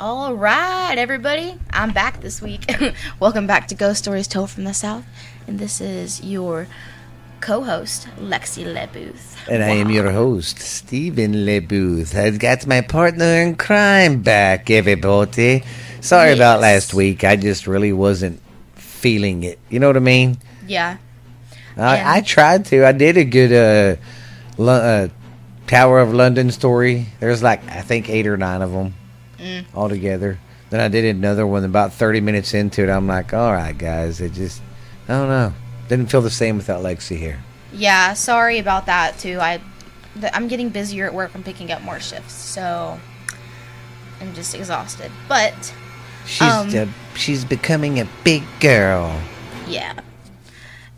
All right, everybody. I'm back this week. Welcome back to Ghost Stories Told from the South. And this is your co host, Lexi LeBooth. And I am your host, Stephen LeBooth. I've got my partner in crime back, everybody. Sorry about last week. I just really wasn't feeling it. You know what I mean? Yeah. I, And- I tried to. I did a good uh, Lo- uh, Tower of London story. There's like, I think, eight or nine of them Mm. altogether. Then I did another one about 30 minutes into it. I'm like, all right, guys. It just, I don't know. Didn't feel the same without Lexi here. Yeah, sorry about that, too. I, I'm getting busier at work. I'm picking up more shifts. So I'm just exhausted. But She's Um, uh, she's becoming a big girl. yeah.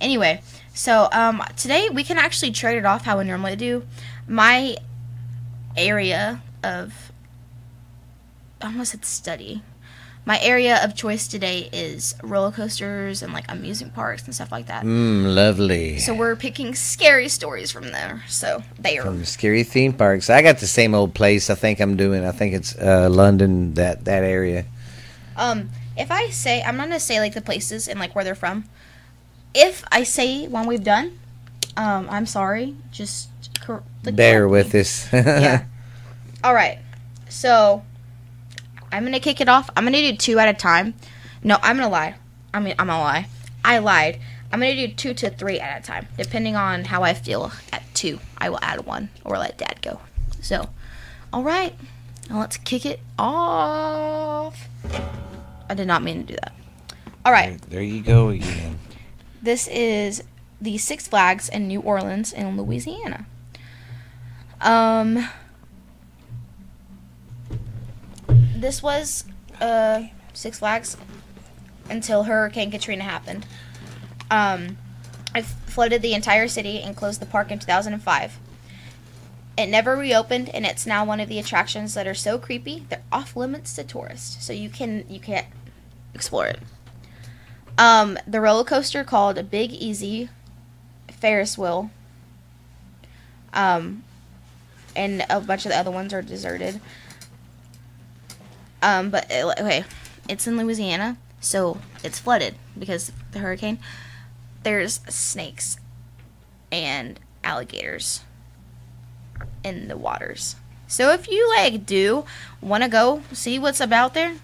Anyway, so um, today we can actually trade it off how we normally do. My area of I almost said study. My area of choice today is roller coasters and like amusement parks and stuff like that. Mmm, lovely. So we're picking scary stories from there. So they are From scary theme parks. I got the same old place. I think I'm doing. I think it's uh, London. That that area. Um, if I say I'm not gonna say like the places and like where they're from. If I say one we've done, um, I'm sorry. Just cor- like, Bear with me. us. Yeah. All right. So I'm gonna kick it off. I'm gonna do two at a time. No, I'm gonna lie. I mean, I'm gonna lie. I lied. I'm gonna do two to three at a time, depending on how I feel at two. I will add one or let Dad go. So, all right. Now let's kick it off. I did not mean to do that. All right. there you go again. This is the Six Flags in New Orleans in Louisiana. Um, this was uh, Six Flags until Hurricane Katrina happened. Um, it flooded the entire city and closed the park in 2005. It never reopened, and it's now one of the attractions that are so creepy they're off limits to tourists. So you can you can't explore it. Um, the roller coaster called Big Easy Ferris wheel. Um, and a bunch of the other ones are deserted. Um, but it, okay, it's in Louisiana, so it's flooded because the hurricane. There's snakes and alligators in the waters. So if you like do want to go see what's about there,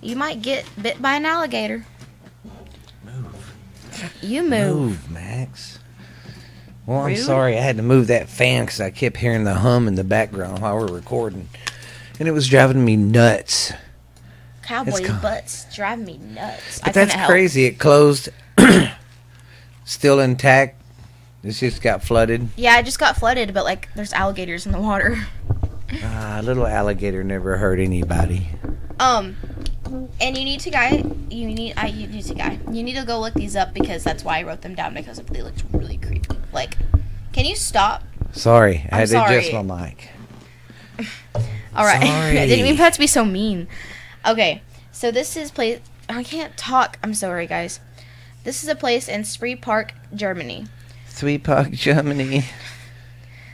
you might get bit by an alligator. Move. You move. Move, Max. Well, I'm Rude. sorry. I had to move that fan because I kept hearing the hum in the background while we're recording, and it was driving me nuts. Cowboys' co- butts drive me nuts. But I that's couldn't help. crazy. It closed, still intact. It just got flooded. Yeah, I just got flooded, but like there's alligators in the water. Ah, little alligator never hurt anybody. Um, and you need to guy. You need. I. You need to guy. You need to go look these up because that's why I wrote them down because they looked really creepy. Like, can you stop? Sorry, I I'm had to adjust my mic. All right. I didn't Sorry. mean for that to be so mean. Okay, so this is place. I can't talk. I'm sorry, guys. This is a place in Spree Park, Germany. Three Park, Germany.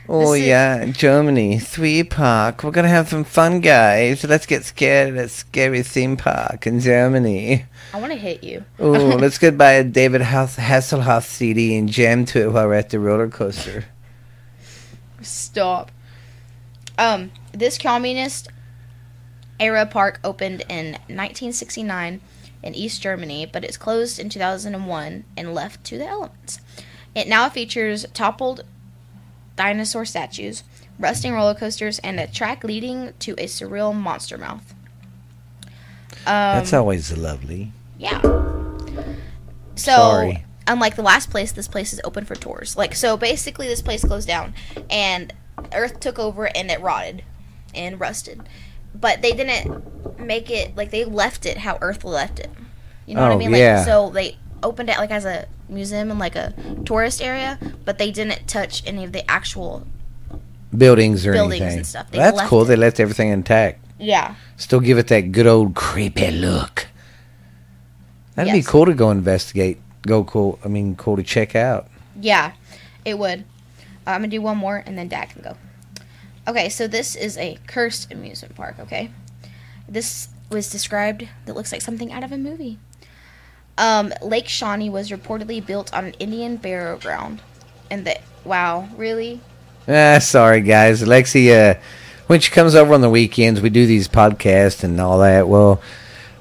Oh is- yeah, Germany. Three Park. We're gonna have some fun, guys. Let's get scared at a scary theme park in Germany. I want to hit you. Oh, let's go buy a David Hasselhoff CD and jam to it while we're at the roller coaster. Stop. Um, this communist era park opened in 1969 in East Germany, but it's closed in 2001 and left to the elements. It now features toppled dinosaur statues, rusting roller coasters, and a track leading to a surreal monster mouth. Um, That's always lovely. yeah. So, Sorry. unlike the last place, this place is open for tours. Like, so basically, this place closed down, and Earth took over, and it rotted and rusted. But they didn't make it like they left it how Earth left it. You know what I Oh, mean? Like, yeah. so they opened it like as a museum and like a tourist area, but they didn't touch any of the actual. Buildings or Buildings anything. and stuff. They That's cool. it. They left everything intact. Yeah. Still give it that good old creepy look. That'd Yes. be cool to go investigate. Go cool. I mean, cool to check out. Yeah, it would. Uh, I'm gonna do one more and then Dad can go. Okay, so this is a cursed amusement park. Okay, This was described that looks like something out of a movie. Um, Lake Shawnee was reportedly built on an Indian burial ground, and that, wow, really? Ah, sorry guys. Lexi, uh, when she comes over on the weekends, we do these podcasts and all that. Well,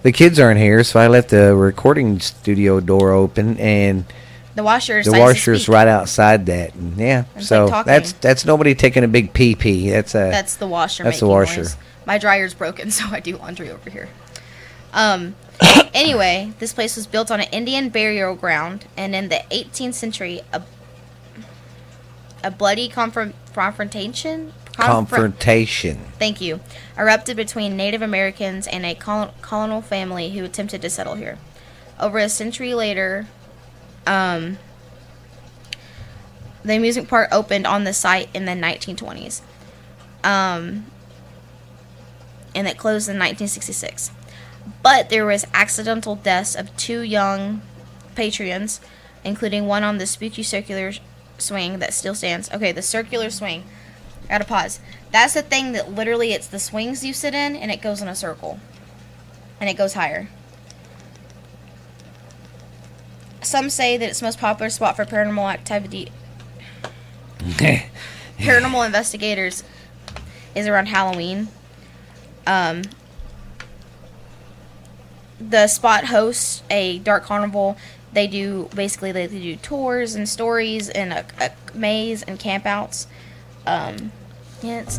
the kids aren't here, so I left the recording studio door open, and The washer. the washer's right outside that. And yeah, so like that's that's nobody taking a big pee pee. That's a That's the washer. That's the washer. noise. My dryer's broken, so I do laundry over here. Um. anyway, this place was built on an Indian burial ground, and in the 18th century, a a bloody confront confrontation. confront- confrontation. Thank you. Erupted between Native Americans and a col- colonial family who attempted to settle here. Over a century later, um, the amusement park opened on the site in the 1920s. Um, and it closed in 1966. But there was accidental deaths of two young patrons, including one on the spooky circular swing that still stands. Okay, the circular swing. I Gotta pause. That's the thing that literally it's the swings you sit in and it goes in a circle. And it goes higher. Some say that its most popular spot for paranormal activity paranormal investigators is around Halloween. Um, the spot hosts a dark carnival. They do basically they do tours and stories and a, a maze and campouts. Um, yeah, it's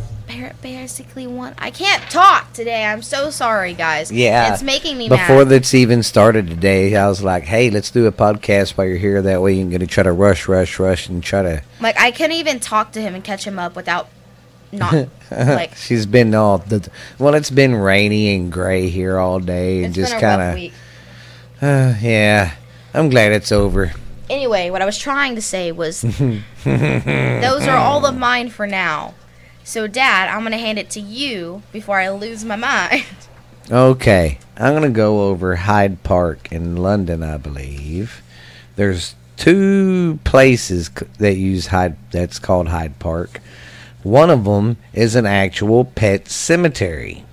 basically one. I can't talk today. I'm so sorry, guys. Yeah. it's making me Before mad. that's even started today, I was like, "Hey, let's do a podcast while you're here. That way, you're going to try to rush, rush, rush, and try to." like I couldn't even talk to him and catch him up without not like. She's been all the well. It's been rainy and gray here all day, and It's just been a rough kind week. of. Uh, yeah, I'm glad it's over. Anyway, what I was trying to say was those are all of mine for now. So, Dad, I'm going to hand it to you before I lose my mind. Okay, I'm gonna go over Hyde Park in London, I believe. There's two places that use Hyde. That's called Hyde Park. One of them is an actual pet cemetery.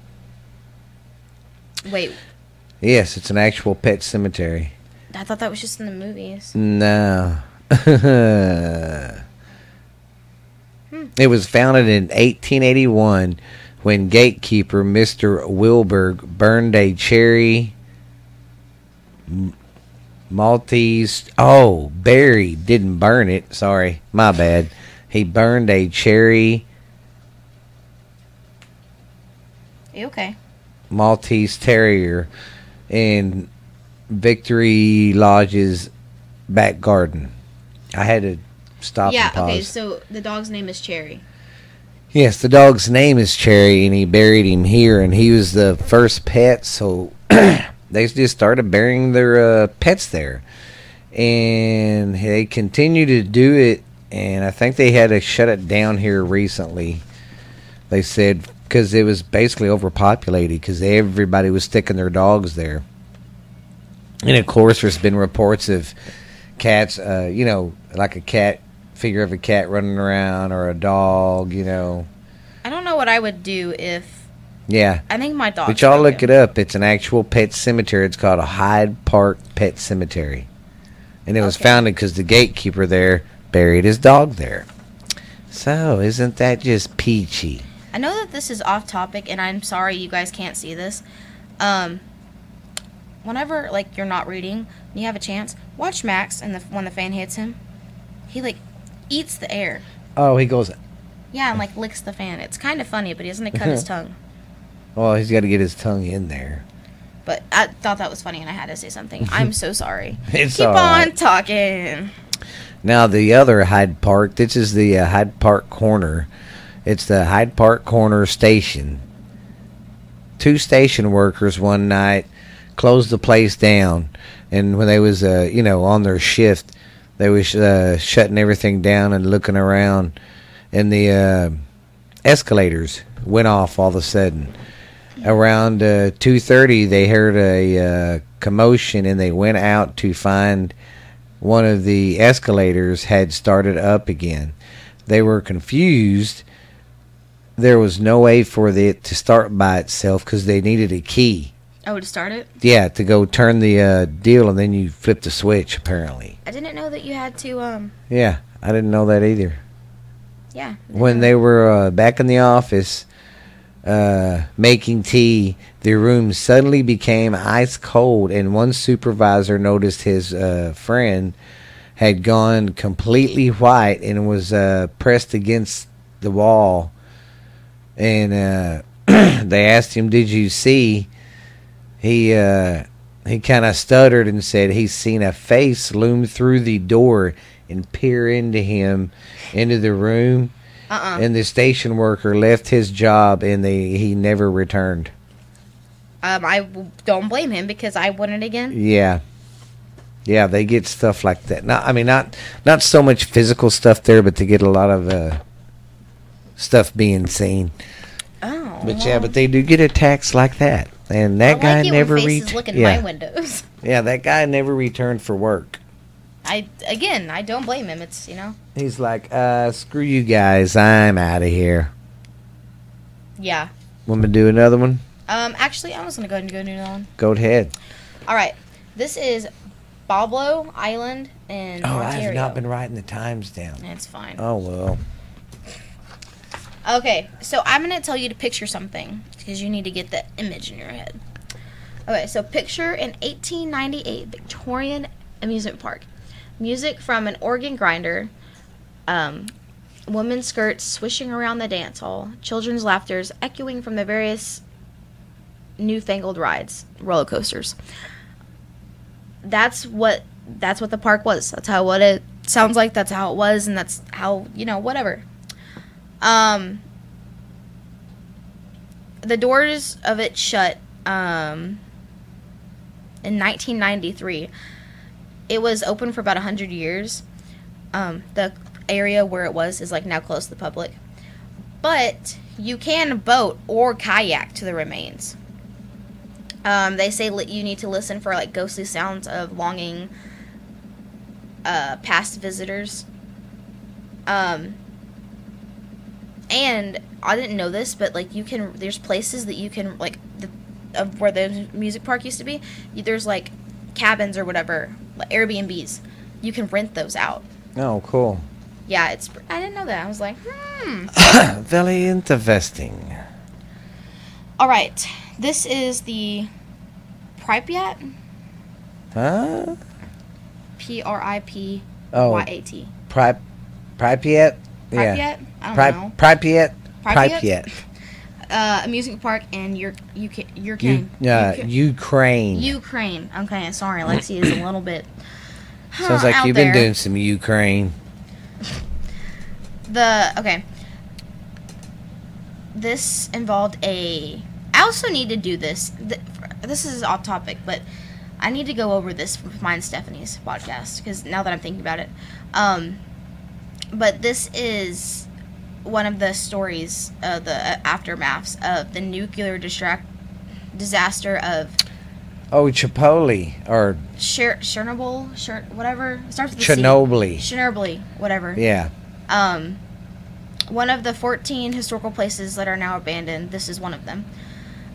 Wait, Yes, it's an actual pet cemetery. I thought that was just in the movies. No. it was founded in 1881 when gatekeeper Mr. Wilberg burned a cherry Maltese. Oh, Barry didn't burn it. Sorry, my bad. He burned a cherry You okay? Maltese Terrier in Victoria Lodge's back garden. I had to stop yeah, and pause. okay, so the dog's name is Cherry. Yes, the dog's name is Cherry, and he buried him here, and he was the first pet, so they just started burying their uh, pets there. And they continue to do it, and I think they had to shut it down here recently. They said because it was basically overpopulated because everybody was sticking their dogs there. And of course, there's been reports of cats, uh, you know, like a cat figure of a cat running around or a dog, you know. I don't know what I would do if. Yeah. I think my dog. But y'all look it up. It's an actual pet cemetery. It's called a Hyde Park Pet Cemetery. And it was founded because the gatekeeper there buried his dog there. So, isn't that just peachy? I know that this is off topic, and I'm sorry you guys can't see this. Um, whenever like you're not reading, and you have a chance, watch Max, and the, when the fan hits him, he like eats the air. Oh, he goes, Yeah, and like licks the fan. It's kind of funny, but he doesn't cut his tongue. well, he's got to get his tongue in there. But I thought that was funny, and I had to say something. I'm so sorry. It's Keep all on talking. Now the other Hyde Park. This is the uh, Hyde Park corner. It's the Hyde Park corner station. Two station workers one night closed the place down, and when they was uh, you know on their shift, they was uh, shutting everything down and looking around, and the uh, escalators went off all of a sudden. Around uh, two thirty, they heard a uh, commotion, and they went out to find one of the escalators had started up again. They were confused there was no way for it to start by itself because they needed a key. Oh, to start it? Yeah, to go turn the uh, deal, and then you flip the switch. Apparently. I didn't know that you had to. Um. Yeah, I didn't know that either. Yeah. When they were uh, back in the office uh, making tea, the room suddenly became ice cold, and one supervisor noticed his uh, friend had gone completely white and was uh, pressed against the wall. And uh, they asked him, "Did you see?" He uh, he kind of stuttered and said he's seen a face loom through the door and peer into him into the room. Uh-uh. And the station worker left his job and they he never returned. Um, I don't blame him because I wouldn't again. Yeah. Yeah, they get stuff like that. Not I mean not not so much physical stuff there, but they get a lot of uh, stuff being seen. Oh. But yeah, but they do get attacks like that. And that guy like it never returned. Yeah. yeah, that guy never returned for work. I again, I don't blame him. It's you know, He's like, uh, screw you guys, I'm out of here. yeah. Want me to do another one? Um, actually, I was gonna go ahead and go do another one. Go ahead. All right, this is Boblo Island in Oh, I have not been writing the times down. It's fine. Oh well. Okay, so I'm gonna tell you to picture something because you need to get the image in your head. Okay, so picture an 1898 Victorian amusement park. Music from an organ grinder, um, women's skirts swishing around the dance hall, children's laughters echoing from the various newfangled rides, roller coasters. That's what that's what the park was. That's how what it sounds like. That's how it was, and that's how you know whatever. Um, the doors of it shut um, in 1993. It was open for about 100 years. Um, the area where it was is like now closed to the public. But you can boat or kayak to the remains. Um, they say li- you need to listen for like ghostly sounds of longing uh, past visitors. Um, and I didn't know this, but like you can, there's places that you can like the, of where the music park used to be. There's like cabins or whatever, like Airbnbs. You can rent those out. Oh, cool. Yeah, it's. I didn't know that. I was like, hmm. Very interesting. All right, this is the Pripyat. Huh? P R I P Oh, Y A T. Pri- Pripyat? Yeah. Pripyat. I don't Pri- know. Pripyat? Pripyat? Pripyat. Uh, amusement park in your you your U- uh, Ukraine. Ukraine. Okay, sorry, Lexi is a little bit. Sounds like you've there. been doing some Ukraine. the okay. This involved a. I also need to do this. This is off topic, but I need to go over this with mine Stephanie's podcast because now that I'm thinking about it, um, but this is one of the stories of the uh, aftermaths of the nuclear distract disaster of Oh, Chipotle or Cher- Chernobyl, Cher- whatever. It starts with. Chernobyl. Chernobyl, whatever. Yeah. Um, one of the 14 historical places that are now abandoned, this is one of them.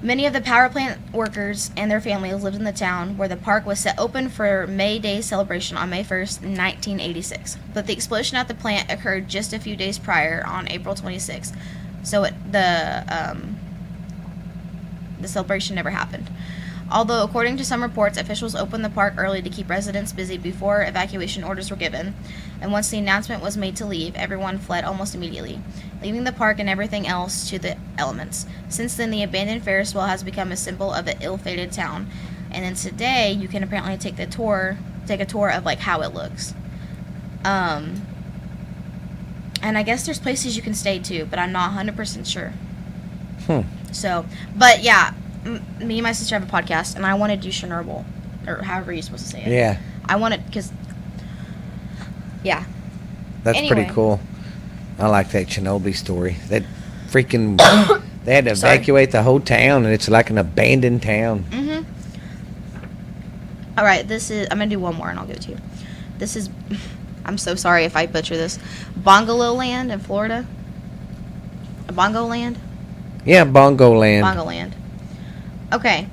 Many of the power plant workers and their families lived in the town where the park was set open for May Day celebration on May 1st, 1986. But the explosion at the plant occurred just a few days prior on April 26th. So it, the um, the celebration never happened. Although, according to some reports, officials opened the park early to keep residents busy before evacuation orders were given, and once the announcement was made to leave, everyone fled almost immediately, leaving the park and everything else to the elements. Since then, the abandoned Ferris wheel has become a symbol of the ill-fated town, and then today you can apparently take the tour, take a tour of like how it looks. Um, and I guess there's places you can stay too, but I'm not 100% sure. Hmm. So, but yeah, m- me and my sister have a podcast, and I want to do Chernobyl, or however you're supposed to say it. Yeah. I want it because, yeah, That's Anyway. pretty cool. I like that Chernobyl story. That freaking they had to Sorry. evacuate the whole town and it's like an abandoned town. Mm-hmm. All right, this is. I'm gonna do one more, and I'll give it to you. This is. I'm so sorry if I butcher this. Bungalow Land in Florida. Bongo Land. Yeah, Bongo Land. Bongo Land. Okay.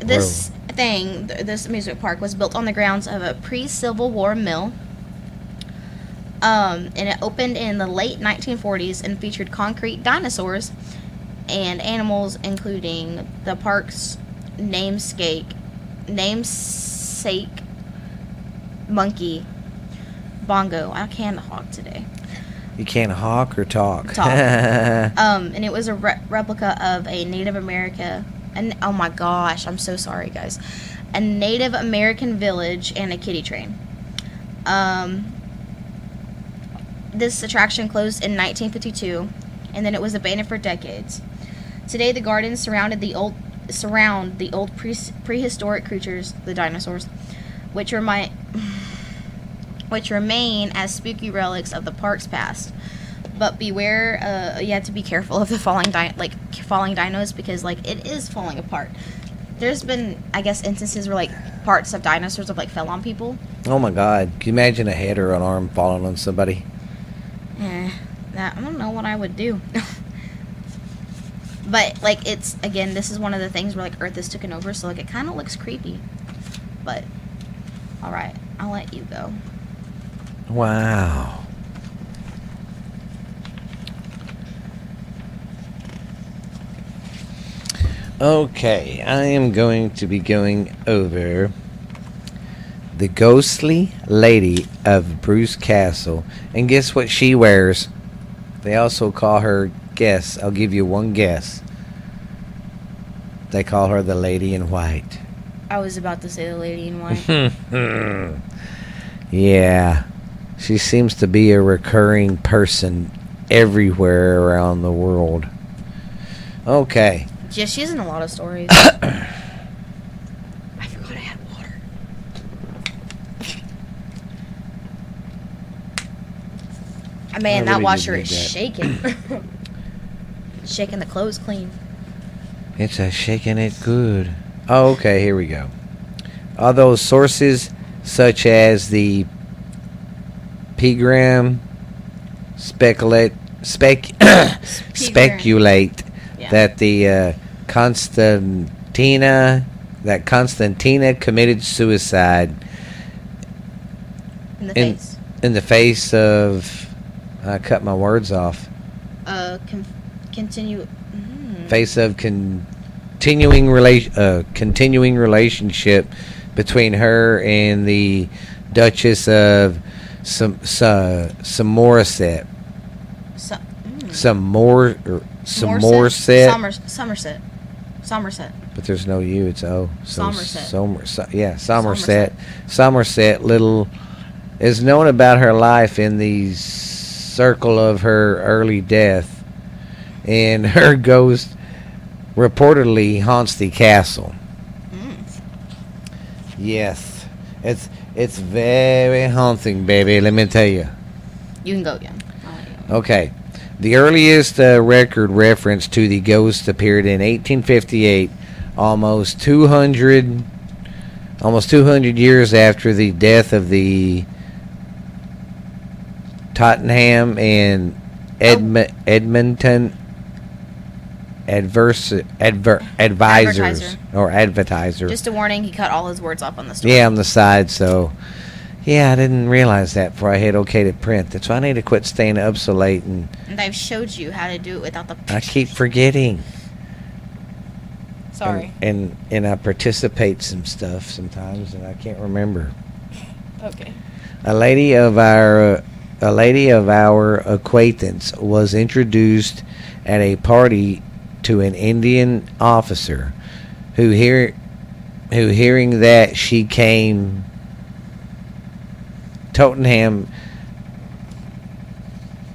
This thing, th- this amusement park, was built on the grounds of a pre-Civil War mill. Um, and it opened in the late 1940s and featured concrete dinosaurs and animals, including the park's namesake, namesake monkey, Bongo. I can't hawk today. You can't hawk or talk. Talk. Um, and it was a re- replica of a Native America. And oh my gosh, I'm so sorry, guys. A Native American village and a kiddie train. Um, this attraction closed in 1952, and then it was abandoned for decades. Today, the gardens surrounded the old surround the old pre- prehistoric creatures, the dinosaurs, which which remain as spooky relics of the park's past. But beware, uh, you have to be careful of the falling di- like falling dinos because like it is falling apart. There's been, I guess, instances where like parts of dinosaurs have like fell on people. oh my God! Can you imagine a head or an arm falling on somebody? Eh, that I don't know what I would do. but like it's again, this is one of the things where like Earth is taken over, so like it kind of looks creepy. But all right, I'll let you go. Wow. Okay, I am going to be going over the ghostly lady of Bruce Castle. And guess what she wears? They also call her, guess, I'll give you one guess. They call her the Lady in White. I was about to say the lady in white. yeah. She seems to be a recurring person everywhere around the world. Okay. Yeah, she's in a lot of stories. I forgot I had water. Man, I that really washer is need shaking. shaking the clothes clean. It's a shaking it good. Oh, okay, here we go. Are those sources such as the Pigram speculate spec speculate Yeah. that the uh, Constantina that Constantina committed suicide in the in- face. in the face of I cut my words off. Uh, con- continue. Mm. face of continuing relation uh, continuing relationship between her and the Duchess of some some Somerset So, mm. some more Somerset Somers- Somerset. Somerset. but there's no U it's O so Somerset. Somerset yeah Somerset Somerset little is known about her life in the circle of her early death and her ghost reportedly haunts the castle Mm. Yes, it's it's very haunting, baby. Let me tell you. You can go again. I'll let you go. Okay, the earliest uh, record reference to the ghost appeared in 1858, almost 200, almost 200 years after the death of the Tottenham and Edm- Edmonton adverse adver- advisors Advertiser. or advertisers. Just a warning, he cut all his words off on the story. Yeah, on the side. So, yeah, I didn't realize that before I hit OK to print. That's why I need to quit staying up so late, and And I've showed you how to do it without the. I keep forgetting. Sorry. And, and and I participate some stuff sometimes, and I can't remember. Okay. A lady of our a lady of our acquaintance was introduced at a party to an Indian officer who hear who hearing that she came Tottenham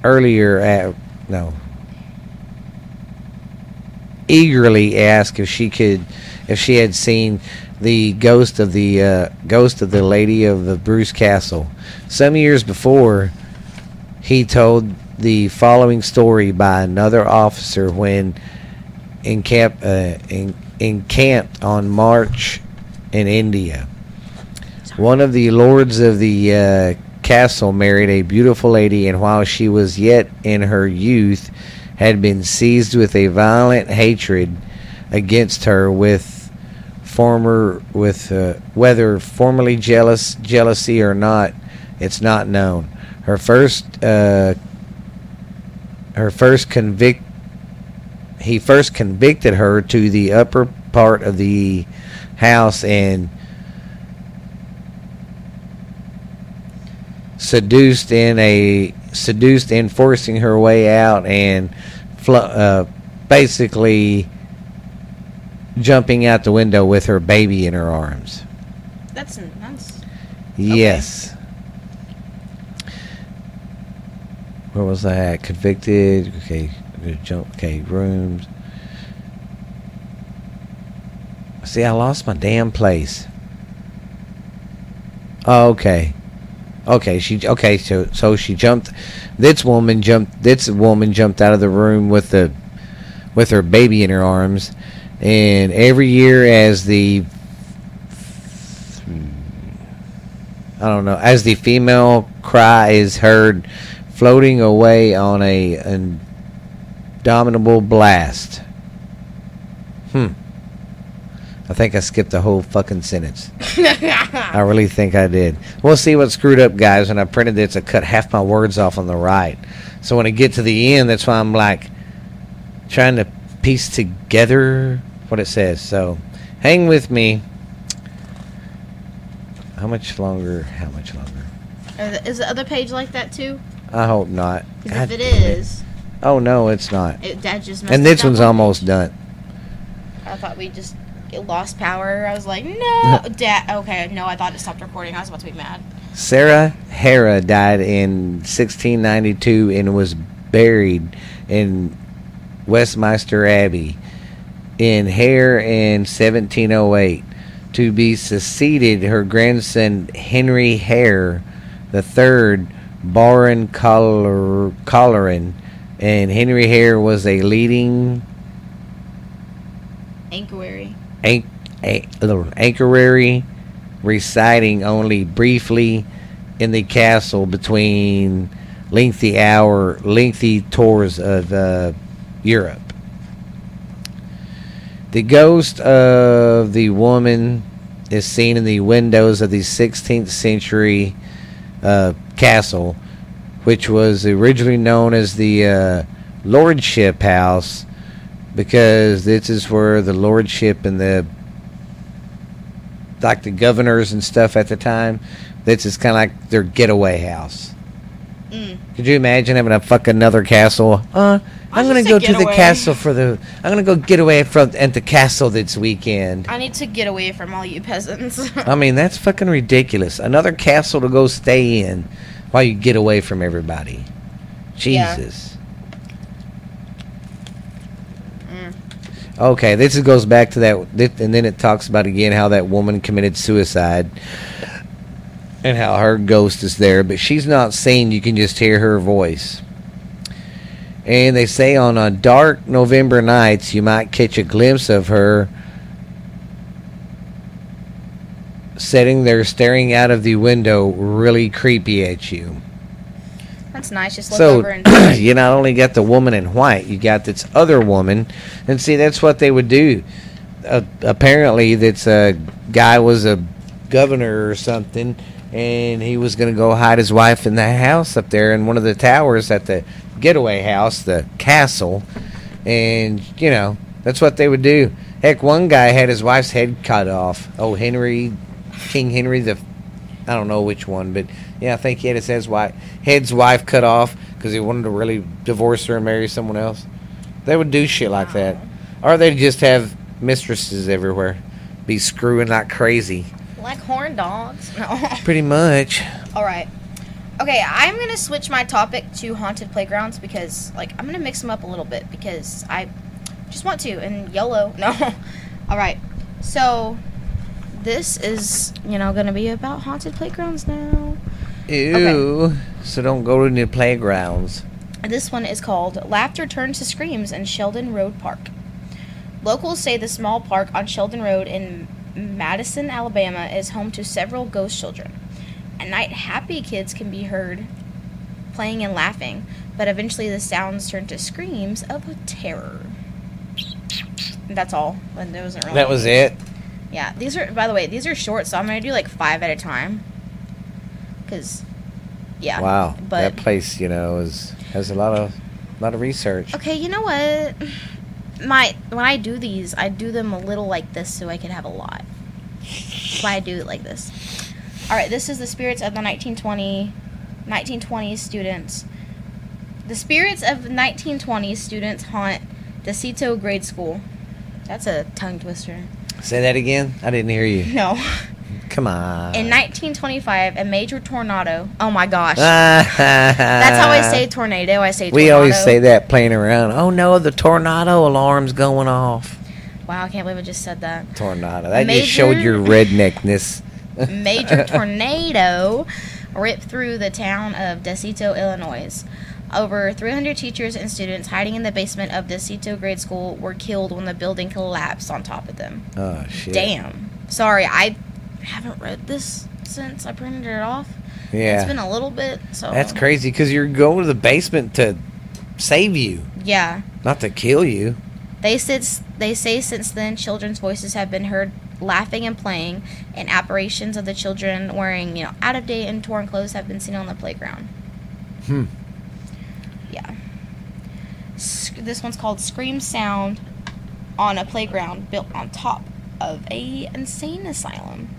earlier at no eagerly asked if she could if she had seen the ghost of the uh, ghost of the lady of the Bruce Castle. Some years before, he told the following story by another officer when encamp, uh, en- encamped on march in India. One of the lords of the uh, castle married a beautiful lady, and while she was yet in her youth, had been seized with a violent hatred against her, with former with uh, whether formerly jealous jealousy or not, it's not known. Her first uh, her first convict he first convicted her to the upper part of the house and seduced in a seduced in forcing her way out and fl- uh, basically jumping out the window with her baby in her arms. That's that's Yes. Where was I at? Convicted. Okay. Jump. Okay. Rooms. See, I lost my damn place. Oh, okay. Okay, she okay, so so she jumped this woman jumped this woman jumped out of the room with the with her baby in her arms and every year as the I don't know, as the female cry is heard floating away on a indomitable blast. Hmm. I think I skipped the whole fucking sentence. I really think I did. We'll see what screwed up, guys. When I printed this, I cut half my words off on the right. So when I get to the end, that's why I'm like trying to piece together what it says. So hang with me. How much longer? How much longer? Is the other page like that too? I hope not. Because God if it Oh no, it's not. it, that just And this one's one almost page. done. I thought we just it lost power. I was like, no, dad. Okay, no, I thought it stopped recording. I was about to be mad. Sarah Hera died in 1692 and was buried in Westminster Abbey in Hare in 1708. To be succeeded, her grandson Henry Hare III, Baron Collar- and Henry Hare was a leading Inquiry. An- anchorary residing only briefly in the castle between lengthy hour lengthy tours of uh, Europe. The ghost of the woman is seen in the windows of the 16th century uh, castle, which was originally known as the uh, Lordship House, because this is where the lordship and the like the governors and stuff at the time. This is kind of like their getaway house. Mm. Could you imagine having a fuck another castle? Uh, I'm gonna go to the castle for the. I'm gonna go get away from at the castle this weekend. I need to get away from all you peasants. I mean, that's fucking ridiculous. Another castle to go stay in while you get away from everybody. Yeah. Okay, this goes back to that, thi- and then it talks about again how that woman committed suicide and how her ghost is there, but she's not seen. You can just hear her voice. And they say on a dark November nights, you might catch a glimpse of her sitting there staring out of the window, really creepy at you. That's nice. Just look So over and you not only got the woman in white, you got this other woman, and see that's what they would do. Uh, apparently, that's a guy was a governor or something, and he was going to go hide his wife in the house up there in one of the towers at the getaway house, the castle, and you know that's what they would do. Heck, one guy had his wife's head cut off. Oh, Henry, King Henry the I don't know which one, but yeah, I think he had his head's wife, head's wife cut off because he wanted to really divorce her and marry someone else. They would do shit like that, or they'd just have mistresses everywhere, be screwing like crazy. like horn dogs. Pretty much. All right. Okay, I'm gonna switch my topic to haunted playgrounds because, like, I'm gonna mix them up a little bit because I just want to. And YOLO. No. All right. So this is, you know, gonna be about haunted playgrounds now. Ew. So don't go to the playgrounds. This one is called Laughter Turns to Screams in Sheldon Road Park. Locals say the small park on Sheldon Road in Madison, Alabama is home to several ghost children. At night, happy kids can be heard playing and laughing, but eventually the sounds turn to screams of terror. That's all. Really. That was it. Yeah, these are. By the way, these are short, so I'm gonna do like five at a time. Cause, yeah. Wow, But that place, you know, is has a lot of a lot of research. okay, you know what? My when I do these, I do them a little like this so I can have a lot. That's why I do it like this. All right, this is the spirits of the 1920, 1920s students. The spirits of 1920s students haunt Decito Grade School. That's a tongue twister. Say that again. I didn't hear you. No. Come on. In 1925, a major tornado. Oh my gosh. That's how I say tornado. I say tornado. We always say that playing around. Oh no, the tornado alarm's going off. Wow, I can't believe I just said that. Tornado. That just showed your redneckness. major tornado ripped through the town of DeSito, Illinois. Over 300 teachers and students hiding in the basement of DeSito Grade School were killed when the building collapsed on top of them. Oh shit. Damn. Sorry, I haven't read this since I printed it off. Yeah. It's been a little bit, so That's crazy because you're going to the basement to save you, Yeah. not to kill you. They since they say since then children's voices have been heard laughing and playing, and apparitions of the children wearing you know out of date and torn clothes have been seen on the playground. Hmm. Yeah. This one's called Scream Sound on a playground built on top of a insane asylum.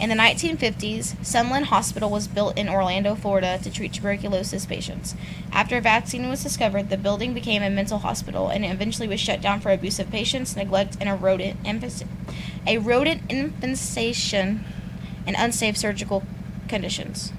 In the 1950s, Sunland Hospital was built in Orlando, Florida to treat tuberculosis patients. After a vaccine was discovered, the building became a mental hospital and eventually was shut down for abusive patients, neglect, and a rodent, a rodent infestation and unsafe surgical conditions.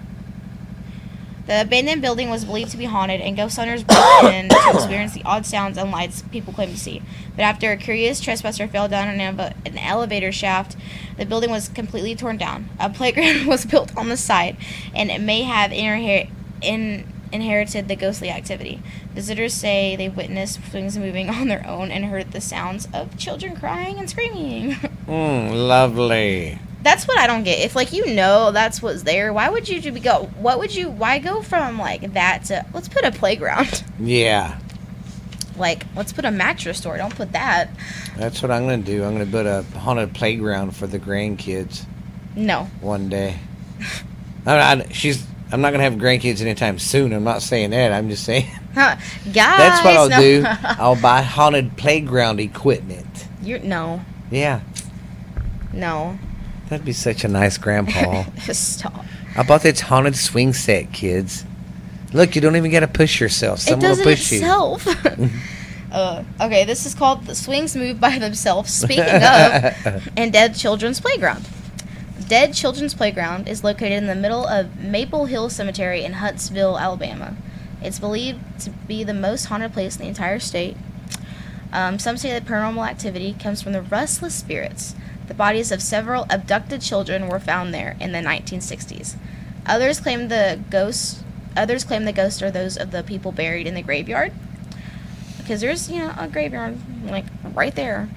The abandoned building was believed to be haunted, and ghost hunters broke in to experience the odd sounds and lights people claim to see. But after a curious trespasser fell down an, an elevator shaft, the building was completely torn down. A playground was built on the site, and it may have inher- in- inherited the ghostly activity. Visitors say they witnessed things moving on their own and heard the sounds of children crying and screaming. Mm, lovely. That's what I don't get. If like you know that's what's there, why would you go? What would you? Why go from like that to let's put a playground? Yeah, like let's put a mattress store. Don't put that. that's what I'm gonna do. I'm gonna put a haunted playground for the grandkids No. one day. I, I, she's. I'm not gonna have grandkids anytime soon. I'm not saying that. I'm just saying Huh. Guys. that's what I'll no. do. I'll buy haunted playground equipment. You're no, Yeah, no. That'd be such a nice grandpa. Stop. I bought this haunted swing set, kids. Look, you don't even gotta push yourself. it Someone does will it push you. itself. uh, okay, this is called the swings move by themselves. Speaking of, and Dead Children's Playground. Dead Children's Playground is located in the middle of Maple Hill Cemetery in Huntsville, Alabama. It's believed to be the most haunted place in the entire state. Um, some say that paranormal activity comes from the restless spirits. The bodies of several abducted children were found there in the 1960s. Others claim the ghosts. Others claim the ghosts are those of the people buried in the graveyard, because there's you know a graveyard like right there.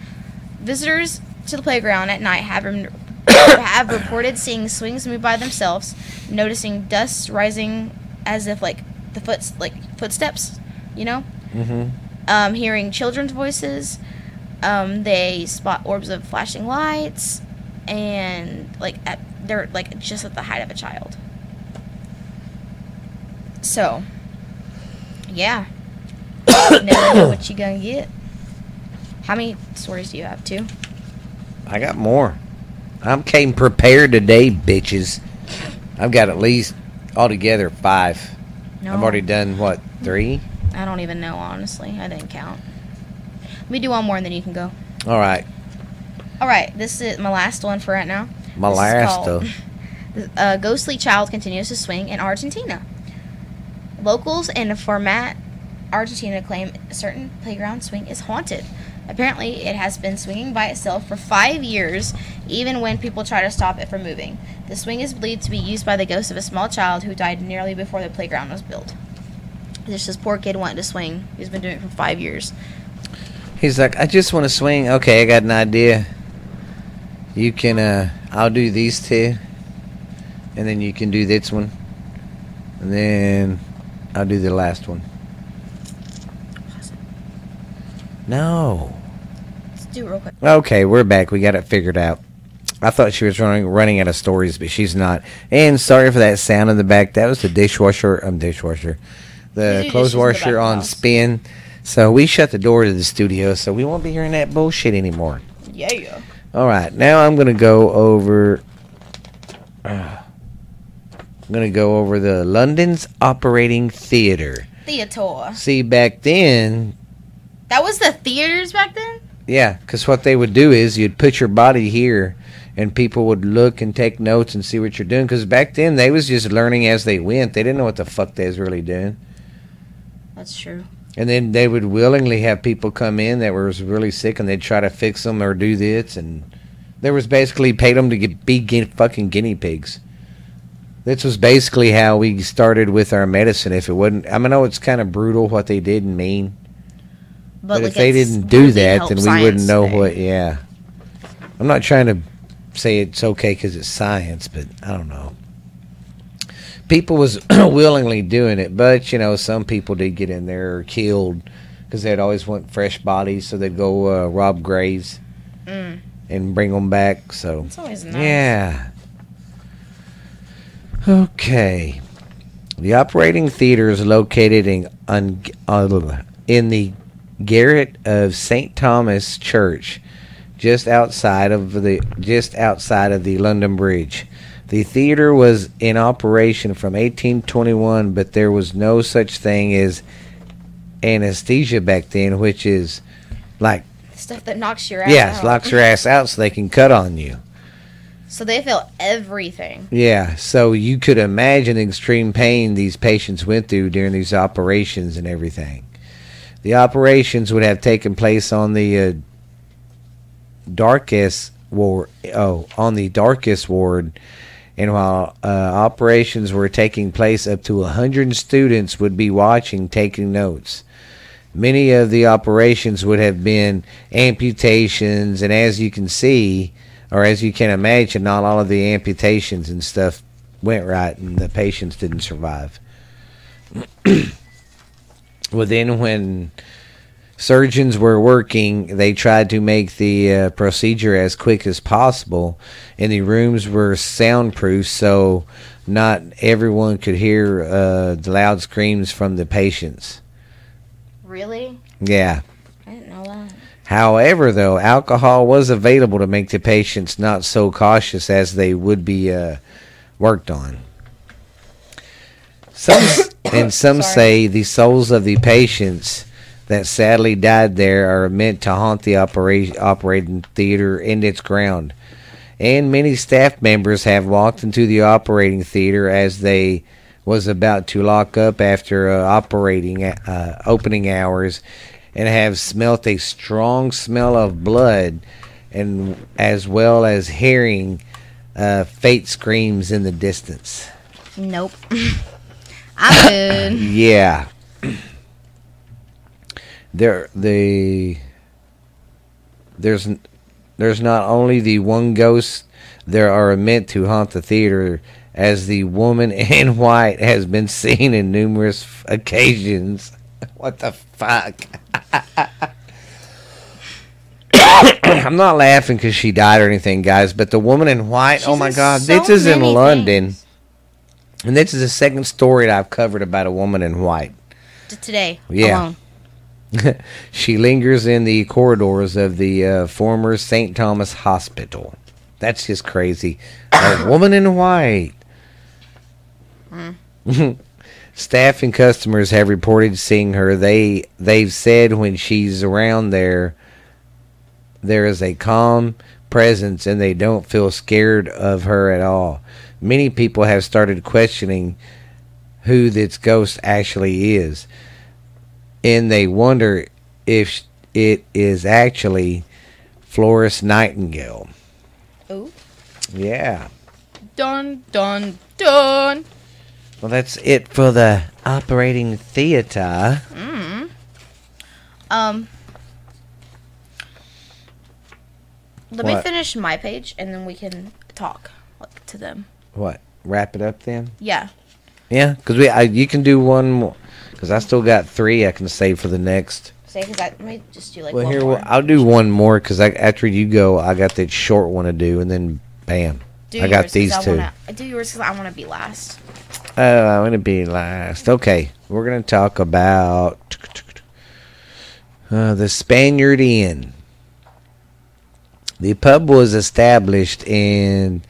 Visitors to the playground at night have rem- have reported seeing swings move by themselves, noticing dust rising as if like the foot like footsteps, you know Mm-hmm. um, hearing children's voices. Um, they spot orbs of flashing lights, and like at, they're like just at the height of a child. So, yeah, You never know what you're gonna get. How many stories do you have? Two. I got more. I'm came prepared today, bitches. I've got at least altogether five. No, I've already done what three? I don't even know honestly. I didn't count. Let me do one more, and then you can go. All right, All right, this is my last one for right now. my This last stuff. Uh, a ghostly child continues to swing in Argentina. Locals in a Format, Argentina claim a certain playground swing is haunted. Apparently, it has been swinging by itself for five years, even when people try to stop it from moving. The swing is believed to be used by the ghost of a small child who died nearly before the playground was built. This this poor kid wanted to swing. He's been doing it for five years. He's like, I just want to swing. Okay, I got an idea. You can, uh, I'll do these two. and then you can do this one, and then I'll do the last one. No. Let's do it real quick. Okay, we're back. We got it figured out. I thought she was running running out of stories, but she's not. And sorry for that sound in the back. That was the dishwasher. Um, dishwasher, the clothes dishes in the back washer the on house. spin. So we shut the door to the studio, so we won't be hearing that bullshit anymore. Yeah. All right, now I'm gonna go over. uh, I'm gonna go over the London's operating theater. Theater. See, back then, That was the theaters back then? yeah, because what they would do is you'd put your body here, and people would look and take notes and see what you're doing. Because back then they was just learning as they went. They didn't know what the fuck they was really doing. That's true. And then they would willingly have people come in that was really sick, and they'd try to fix them or do this, and there was basically paid them to get, be guin- fucking guinea pigs. This was basically how we started with our medicine. If it wasn't, I mean, I know it's kind of brutal what they did and mean, but, if like, they didn't do really that, then we wouldn't know today. what. Yeah, I'm not trying to say it's okay because it's science, but I don't know. People was willingly doing it, but you know, some people did get in there or killed because they'd always want fresh bodies, so they'd go uh, rob graves Mm. and bring them back. So It's always nice. yeah. Okay. The operating theater is located in on, uh, in the garret of St. Thomas Church, just outside of the just outside of the London Bridge. The theater was in operation from 1821, but there was no such thing as anesthesia back then, which is like Stuff that knocks your ass yes, out. locks your ass out so they can cut on you. So they felt everything. Yeah, so you could imagine the extreme pain these patients went through during these operations and everything. The operations would have taken place on the uh, Dorcas ward. Oh, on the Dorcas ward, and while uh, operations were taking place, up to a hundred students would be watching, taking notes. Many of the operations would have been amputations, and as you can see, or as you can imagine, not all of the amputations and stuff went right, and the patients didn't survive. well, then when surgeons were working, they tried to make the uh, procedure as quick as possible, and the rooms were soundproof, so not everyone could hear uh, the loud screams from the patients. Really? Yeah. I didn't know that. However, though, alcohol was available to make the patients not so cautious as they would be uh, worked on. Some and some Sorry. say the souls of the patients that sadly died there are meant to haunt the opera- operating theater and its ground. And many staff members have walked into the operating theater as they was about to lock up after uh, operating uh, opening hours and have smelt a strong smell of blood and as well as hearing uh, fate screams in the distance. Nope. I'm good. Yeah. There the there's there's not only the one ghost there are meant to haunt the theater as the woman in white has been seen in numerous occasions. What the fuck? I'm not laughing because she died or anything, guys. But the woman in white. oh my God! so this is in London. things. And this is the second story that I've covered about a woman in white. Today. Yeah. Alone. she lingers in the corridors of the uh, former St. Thomas Hospital. That's just crazy. A woman in white. Staff and customers have reported seeing her. They they've said when she's around there, there is a calm presence, and they don't feel scared of her at all. Many people have started questioning who this ghost actually is and they wonder if it is actually Florence Nightingale. Oh. Yeah. Dun dun dun. Well, that's it for the operating theater. Mm. Um. Let me finish my page and then we can talk like, to them. What? wrap it up then? Yeah. Yeah, because we I, you can do one more. Because I still got three I can save for the next. Say, because I let me just do like Well, one here more. well, I'll do one more because after you go, I got that short one to do, and then bam, do I got yours 'cause these I two. Wanna, do yours because I want to be last. Oh, I'm gonna be last. Okay, we're gonna talk about uh, the Spaniard Inn. The pub was established in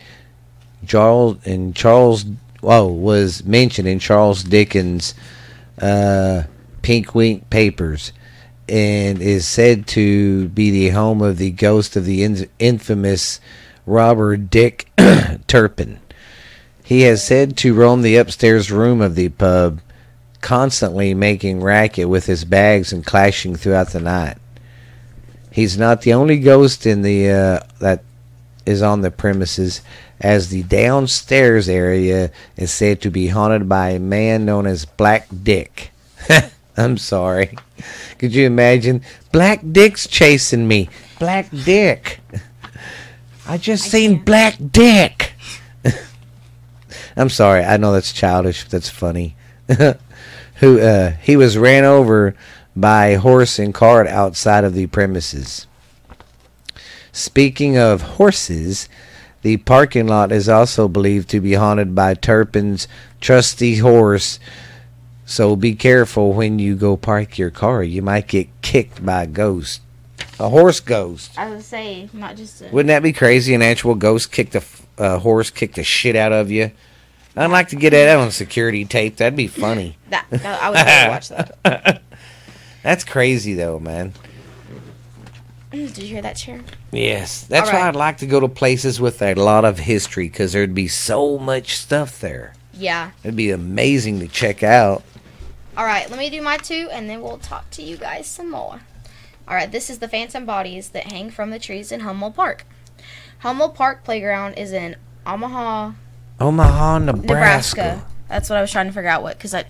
Charles in Charles. Whoa, was mentioned in Charles Dickens' uh, Pickwick papers, and is said to be the home of the ghost of the in- infamous robber Dick Turpin. He has said to roam the upstairs room of the pub, constantly making racket with his bags and clashing throughout the night. He's not the only ghost in the uh, that is on the premises, as the downstairs area is said to be haunted by a man known as Black Dick. I'm sorry. Could you imagine? Black Dick's chasing me. Black Dick. I just I seen can't. Black Dick. I'm sorry. I know that's childish. That's funny. Who uh, he was ran over by a horse and cart outside of the premises. Speaking of horses, the parking lot is also believed to be haunted by Turpin's trusty horse. So be careful when you go park your car. You might get kicked by a ghost. A horse ghost. I would say not just a, Wouldn't that be crazy? An actual ghost kicked a uh, horse, kicked the shit out of you. I'd like to get that on security tape. That'd be funny. that. I would watch that. That's crazy, though, man. Did you hear that chair? Yes, that's All why. I'd like to go to places with a lot of history because there'd be so much stuff there. Yeah. It'd be amazing to check out. All right, let me do my two, and then we'll talk to you guys some more. All right, this is the phantom bodies that hang from the trees in Hummel Park. Hummel Park Playground is in Omaha, Omaha, Nebraska. Nebraska. That's what I was trying to figure out. What? Because I,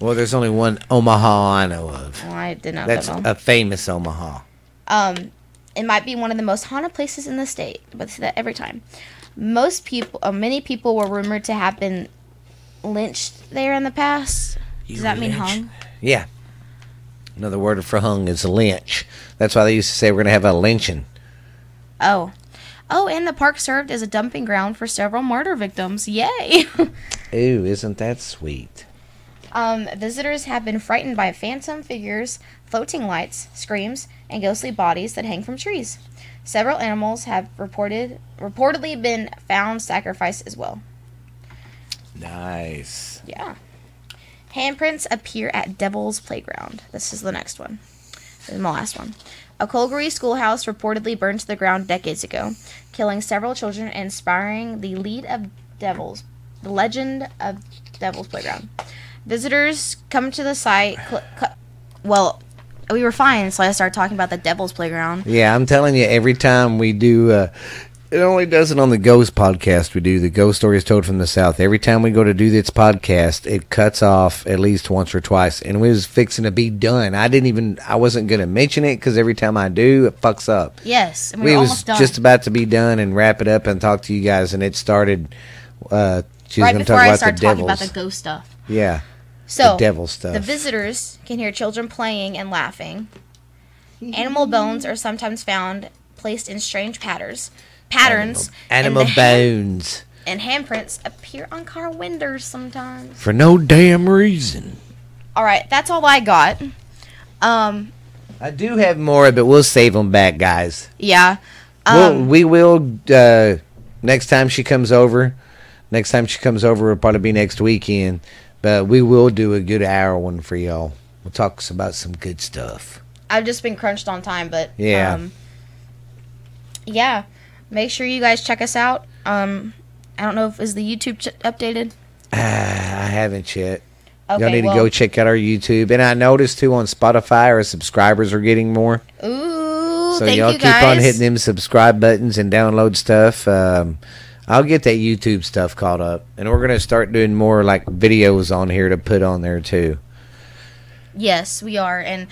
Well, there's only one Omaha I know of. well, I didn't know That's that. a famous Omaha. Um, it might be one of the most haunted places in the state, but say that every time. Most people, uh, many people were rumored to have been lynched there in the past. Does that mean lynch? hung? Yeah. Another word for hung is lynch. That's why they used to say we're going to have a lynching. Oh. Oh, and the park served as a dumping ground for several murder victims. Yay! Ooh, isn't that sweet? Um, visitors have been frightened by phantom figures, floating lights, screams, and ghostly bodies that hang from trees. Several animals have reported reportedly been found sacrificed as well. Nice. Yeah. Handprints appear at Devil's Playground. This is the next one. This is my last one. A Calgary schoolhouse reportedly burned to the ground decades ago, killing several children and inspiring the lead of Devils, the legend of Devil's Playground. Visitors come to the site. Cl- cu- well, we were fine, so I started talking about the Devil's Playground. Yeah, I'm telling you, every time we do, uh, it only does it on the Ghost podcast. We do the Ghost Stories Told from the South. Every time we go to do this podcast, it cuts off at least once or twice, and we was fixing to be done. I didn't even, I wasn't going to mention it because every time I do, it fucks up. Yes, and we we we're was just about to be done and wrap it up and talk to you guys, and it started. Uh, she was right going to before talk about the talking devils. about the ghost stuff. yeah, So the devil stuff. The visitors can hear children playing and laughing. Animal bones are sometimes found placed in strange patterns. Patterns. Animal and the hand- bones and handprints appear on car windows sometimes. for no damn reason. All right, that's all I got. Um, I do have more, but we'll save them back, guys. yeah. Well, Um, we will uh, next time she comes over. Next time she comes over will probably be next weekend, but we will do a good hour one for y'all. We'll talk about some good stuff. I've just been crunched on time, but Yeah. Um, yeah. Make sure you guys check us out. Um, I don't know if is the YouTube ch- updated. Ah, I haven't yet. Okay, y'all need well, to go check out our YouTube, and I noticed too on Spotify our subscribers are getting more. Ooh, So y'all you keep on hitting them subscribe buttons and download stuff. Um, I'll get that YouTube stuff caught up, and we're gonna start doing more like videos on here to put on there too. Yes, we are. And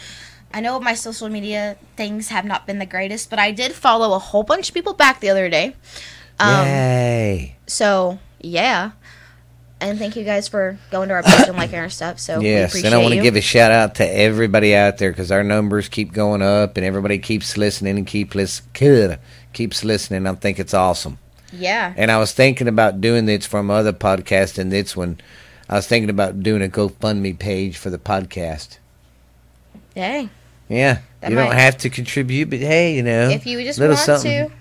I know my social media things have not been the greatest, but I did follow a whole bunch of people back the other day. Um, Yay! So yeah. And thank you guys for going to our page and liking our stuff. So we yes, appreciate and I want to give a shout out to everybody out there because our numbers keep going up and everybody keeps listening and keep lis- keeps listening. I think it's awesome. Yeah. And I was thinking about doing this from other podcasts, and this one, I was thinking about doing a GoFundMe page for the podcast. Hey, Yeah, That you don't have to contribute, but hey, you know, if you just little want something. to,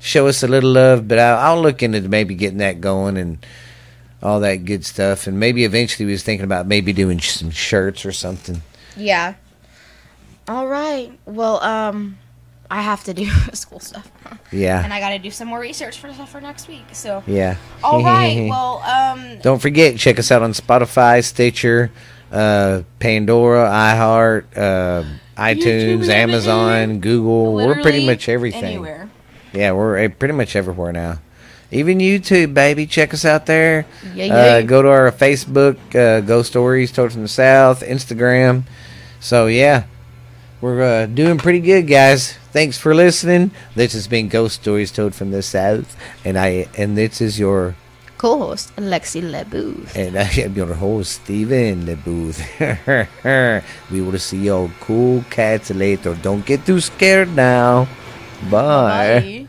show us a little love. But I'll, I'll look into maybe getting that going and all that good stuff, and maybe eventually we was thinking about maybe doing some shirts or something. yeah. All right. Well, um, I have to do school stuff, Yeah, and I got to do some more research for stuff for next week. So, yeah. all right. Well, um, Don't forget, check us out on Spotify, Stitcher, uh, Pandora, iHeart, uh, iTunes, Amazon, Google. We're pretty much everything. Anywhere. Yeah, we're uh, pretty much everywhere now. Even YouTube, baby. Check us out there. Yeah, Uh, yeah. go to our Facebook, uh, Ghost Stories Told from the South, Instagram. So, yeah, we're uh, doing pretty good, guys. Thanks for listening. This has been Ghost Stories Told from the South, and I and this is your Co-host Lexie LeBooth. and I am your host, Stephen the Booth. we will see your cool cats later. Don't get too scared now. Bye. Bye.